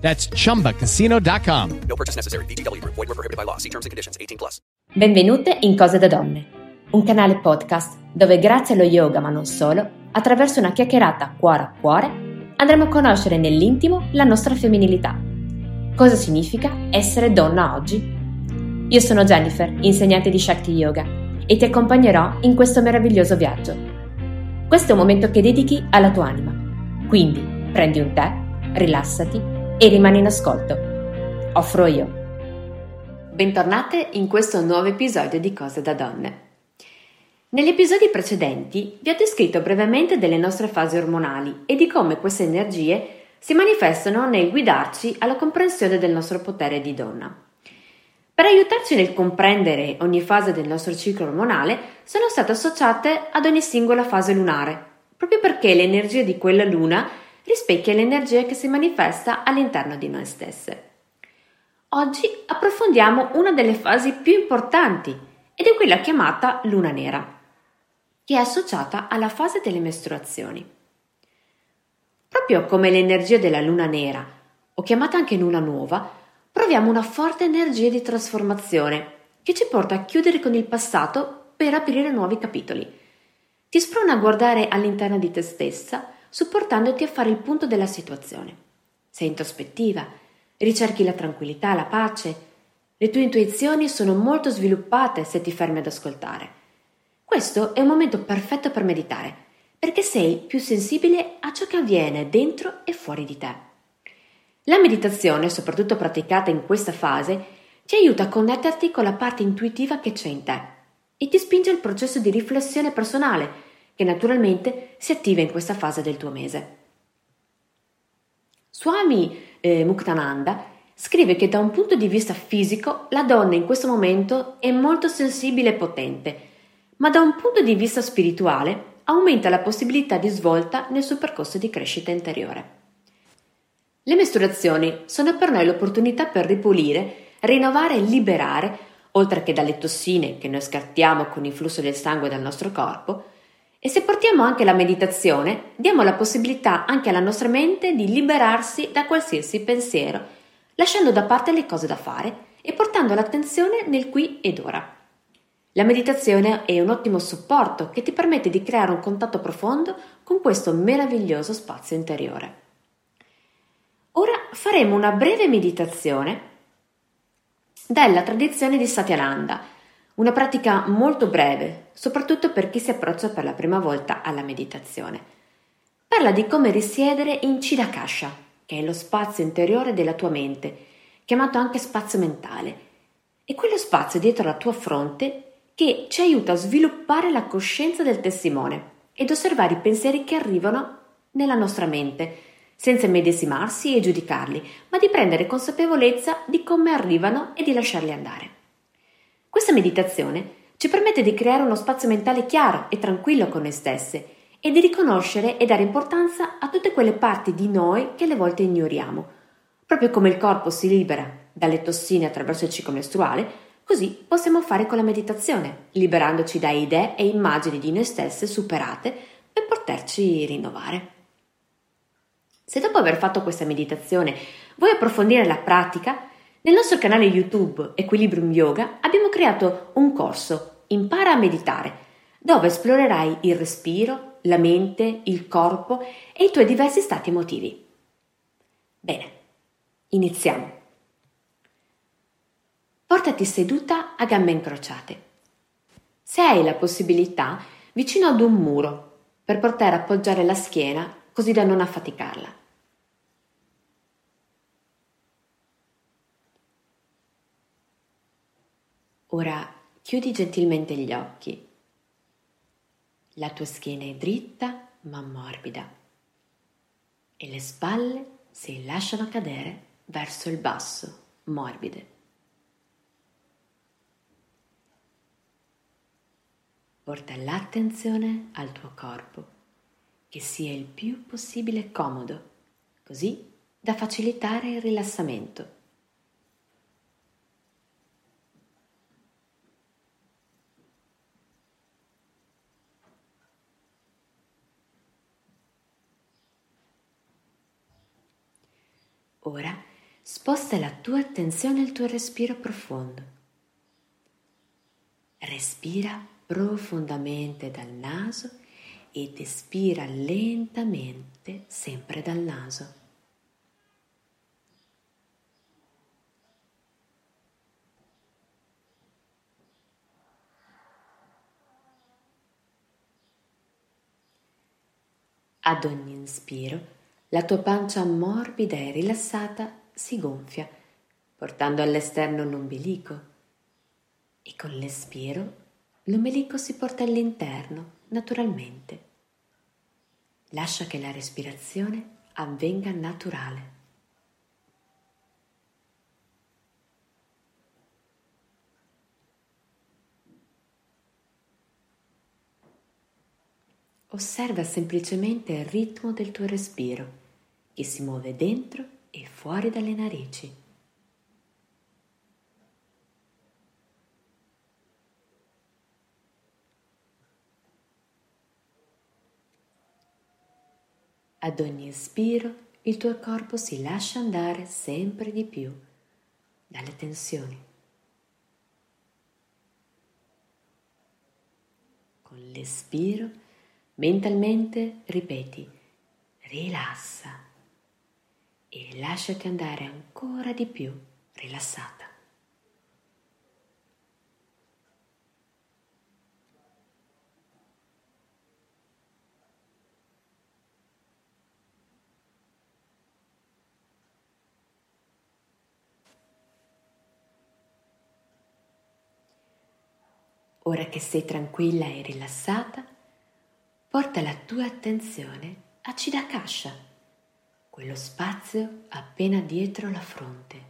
That's chumbacasino.com. No purchase necessary. VGW Group. Void were prohibited by law. See terms and conditions. 18 plus. Benvenute in Cose da Donne, un canale podcast dove grazie allo yoga, ma non solo, attraverso una chiacchierata cuore a cuore, andremo a conoscere nell'intimo la nostra femminilità. Cosa significa essere donna oggi? Io sono Jennifer, insegnante di Shakti Yoga, e ti accompagnerò in questo meraviglioso viaggio. Questo è un momento che dedichi alla tua anima. Quindi prendi un tè, rilassati e rimani in ascolto. Offro io. Bentornate in questo nuovo episodio di Cose da Donne. Negli episodi precedenti vi ho descritto brevemente delle nostre fasi ormonali e di come queste energie si manifestano nel guidarci alla comprensione del nostro potere di donna. Per aiutarci nel comprendere ogni fase del nostro ciclo ormonale sono state associate ad ogni singola fase lunare, proprio perché l'energia di quella luna rispecchia l'energia che si manifesta all'interno di noi stesse. Oggi approfondiamo una delle fasi più importanti ed è quella chiamata luna nera, che è associata alla fase delle mestruazioni. Proprio come l'energia della luna nera, o chiamata anche luna nuova, proviamo una forte energia di trasformazione che ci porta a chiudere con il passato per aprire nuovi capitoli. Ti sprona a guardare all'interno di te stessa supportandoti a fare il punto della situazione. Sei introspettiva, ricerchi la tranquillità, la pace. Le tue intuizioni sono molto sviluppate se ti fermi ad ascoltare. Questo è un momento perfetto per meditare, perché sei più sensibile a ciò che avviene dentro e fuori di te. La meditazione, soprattutto praticata in questa fase, ti aiuta a connetterti con la parte intuitiva che c'è in te e ti spinge al processo di riflessione personale che naturalmente si attiva in questa fase del tuo mese. Swami eh, Muktananda scrive che da un punto di vista fisico la donna in questo momento è molto sensibile e potente, ma da un punto di vista spirituale aumenta la possibilità di svolta nel suo percorso di crescita interiore. Le mestruazioni sono per noi l'opportunità per ripulire, rinnovare e liberare, oltre che dalle tossine che noi scartiamo con il flusso del sangue dal nostro corpo, e se portiamo anche la meditazione, diamo la possibilità anche alla nostra mente di liberarsi da qualsiasi pensiero, lasciando da parte le cose da fare e portando l'attenzione nel qui ed ora. La meditazione è un ottimo supporto che ti permette di creare un contatto profondo con questo meraviglioso spazio interiore. Ora faremo una breve meditazione della tradizione di Satyananda, una pratica molto breve, soprattutto per chi si approccia per la prima volta alla meditazione. Parla di come risiedere in Chidakasha, che è lo spazio interiore della tua mente, chiamato anche spazio mentale. È quello spazio dietro la tua fronte che ci aiuta a sviluppare la coscienza del testimone ed osservare i pensieri che arrivano nella nostra mente, senza medesimarsi e giudicarli, ma di prendere consapevolezza di come arrivano e di lasciarli andare. Questa meditazione ci permette di creare uno spazio mentale chiaro e tranquillo con noi stesse e di riconoscere e dare importanza a tutte quelle parti di noi che alle volte ignoriamo. Proprio come il corpo si libera dalle tossine attraverso il ciclo mestruale, così possiamo fare con la meditazione, liberandoci da idee e immagini di noi stesse superate per poterci rinnovare. Se dopo aver fatto questa meditazione vuoi approfondire la pratica, nel nostro canale YouTube Equilibrium Yoga abbiamo creato un corso Impara a meditare, dove esplorerai il respiro, la mente, il corpo e i tuoi diversi stati emotivi. Bene, iniziamo. Portati seduta a gambe incrociate. Se hai la possibilità, vicino ad un muro, per poter appoggiare la schiena così da non affaticarla. Ora chiudi gentilmente gli occhi. La tua schiena è dritta ma morbida e le spalle si lasciano cadere verso il basso, morbide. Porta l'attenzione al tuo corpo, che sia il più possibile comodo, così da facilitare il rilassamento. Ora sposta la tua attenzione al tuo respiro profondo. Respira profondamente dal naso ed espira lentamente sempre dal naso. Ad ogni inspiro la tua pancia morbida e rilassata si gonfia, portando all'esterno l'ombelico e con l'espiro l'ombelico si porta all'interno naturalmente. Lascia che la respirazione avvenga naturale. Osserva semplicemente il ritmo del tuo respiro che si muove dentro e fuori dalle narici. Ad ogni espiro il tuo corpo si lascia andare sempre di più dalle tensioni. Con l'espiro mentalmente ripeti rilassa e lasciati andare ancora di più rilassata. Ora che sei tranquilla e rilassata, porta la tua attenzione a Chidakasha quello spazio appena dietro la fronte,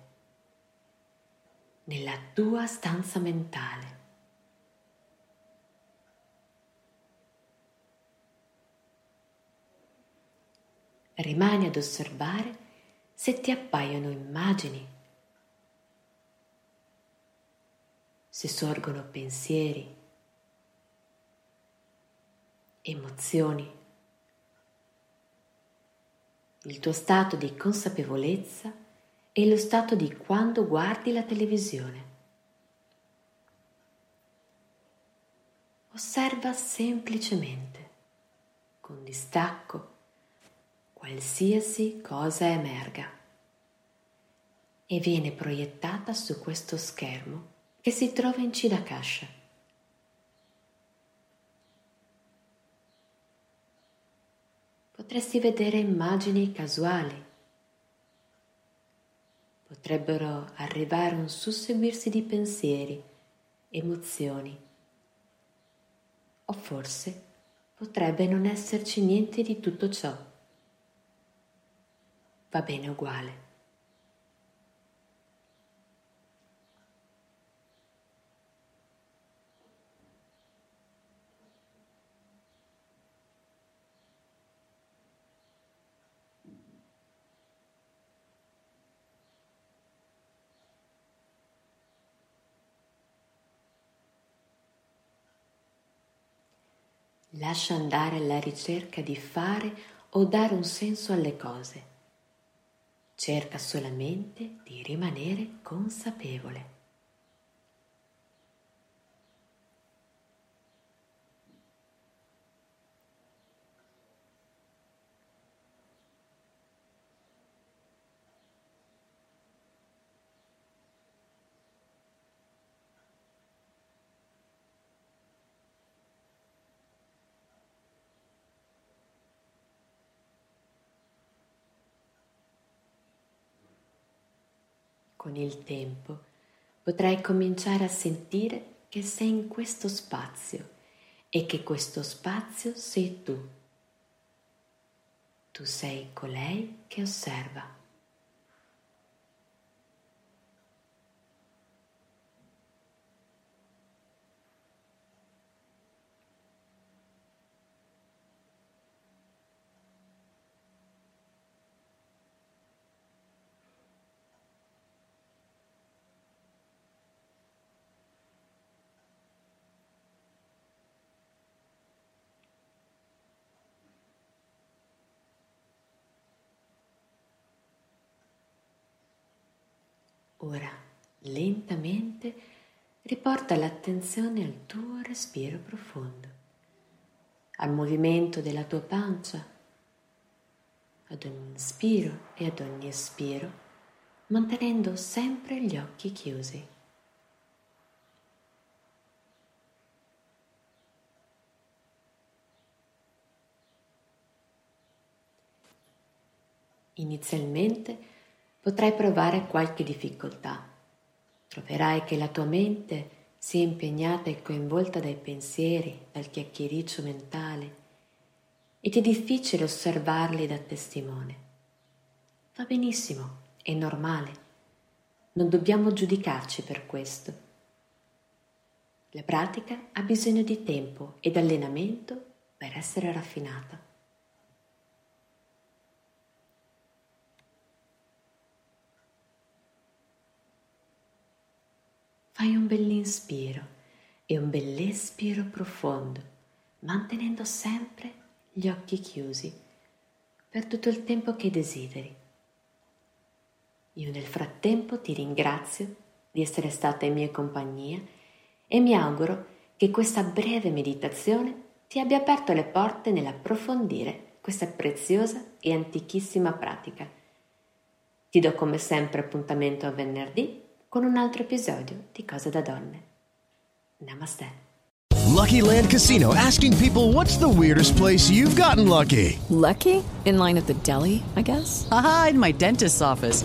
nella tua stanza mentale. Rimani ad osservare se ti appaiono immagini, se sorgono pensieri, emozioni il tuo stato di consapevolezza e lo stato di quando guardi la televisione. Osserva semplicemente, con distacco, qualsiasi cosa emerga e viene proiettata su questo schermo che si trova in Chidakasha. Potresti vedere immagini casuali. Potrebbero arrivare un susseguirsi di pensieri, emozioni. O forse potrebbe non esserci niente di tutto ciò. Va bene uguale. Lascia andare alla ricerca di fare o dare un senso alle cose. Cerca solamente di rimanere consapevole. Con il tempo potrai cominciare a sentire che sei in questo spazio e che questo spazio sei tu. Tu sei colei che osserva. Ora, lentamente, riporta l'attenzione al tuo respiro profondo, al movimento della tua pancia, ad ogni inspiro e ad ogni espiro, mantenendo sempre gli occhi chiusi. Inizialmente potrai provare qualche difficoltà. Troverai che la tua mente sia impegnata e coinvolta dai pensieri, dal chiacchiericcio mentale ed è difficile osservarli da testimone. Va benissimo, è normale. Non dobbiamo giudicarci per questo. La pratica ha bisogno di tempo ed allenamento per essere raffinata. Fai un bell'inspiro e un bell'espiro profondo, mantenendo sempre gli occhi chiusi per tutto il tempo che desideri. Io nel frattempo ti ringrazio di essere stata in mia compagnia e mi auguro che questa breve meditazione ti abbia aperto le porte nell'approfondire questa preziosa e antichissima pratica. Ti do come sempre appuntamento a venerdì con un altro episodio di Cose da Donne. Namaste. Lucky Land Casino asking people what's the weirdest place you've gotten lucky? Lucky? In line at the deli, I guess? Aha, in my dentist's office.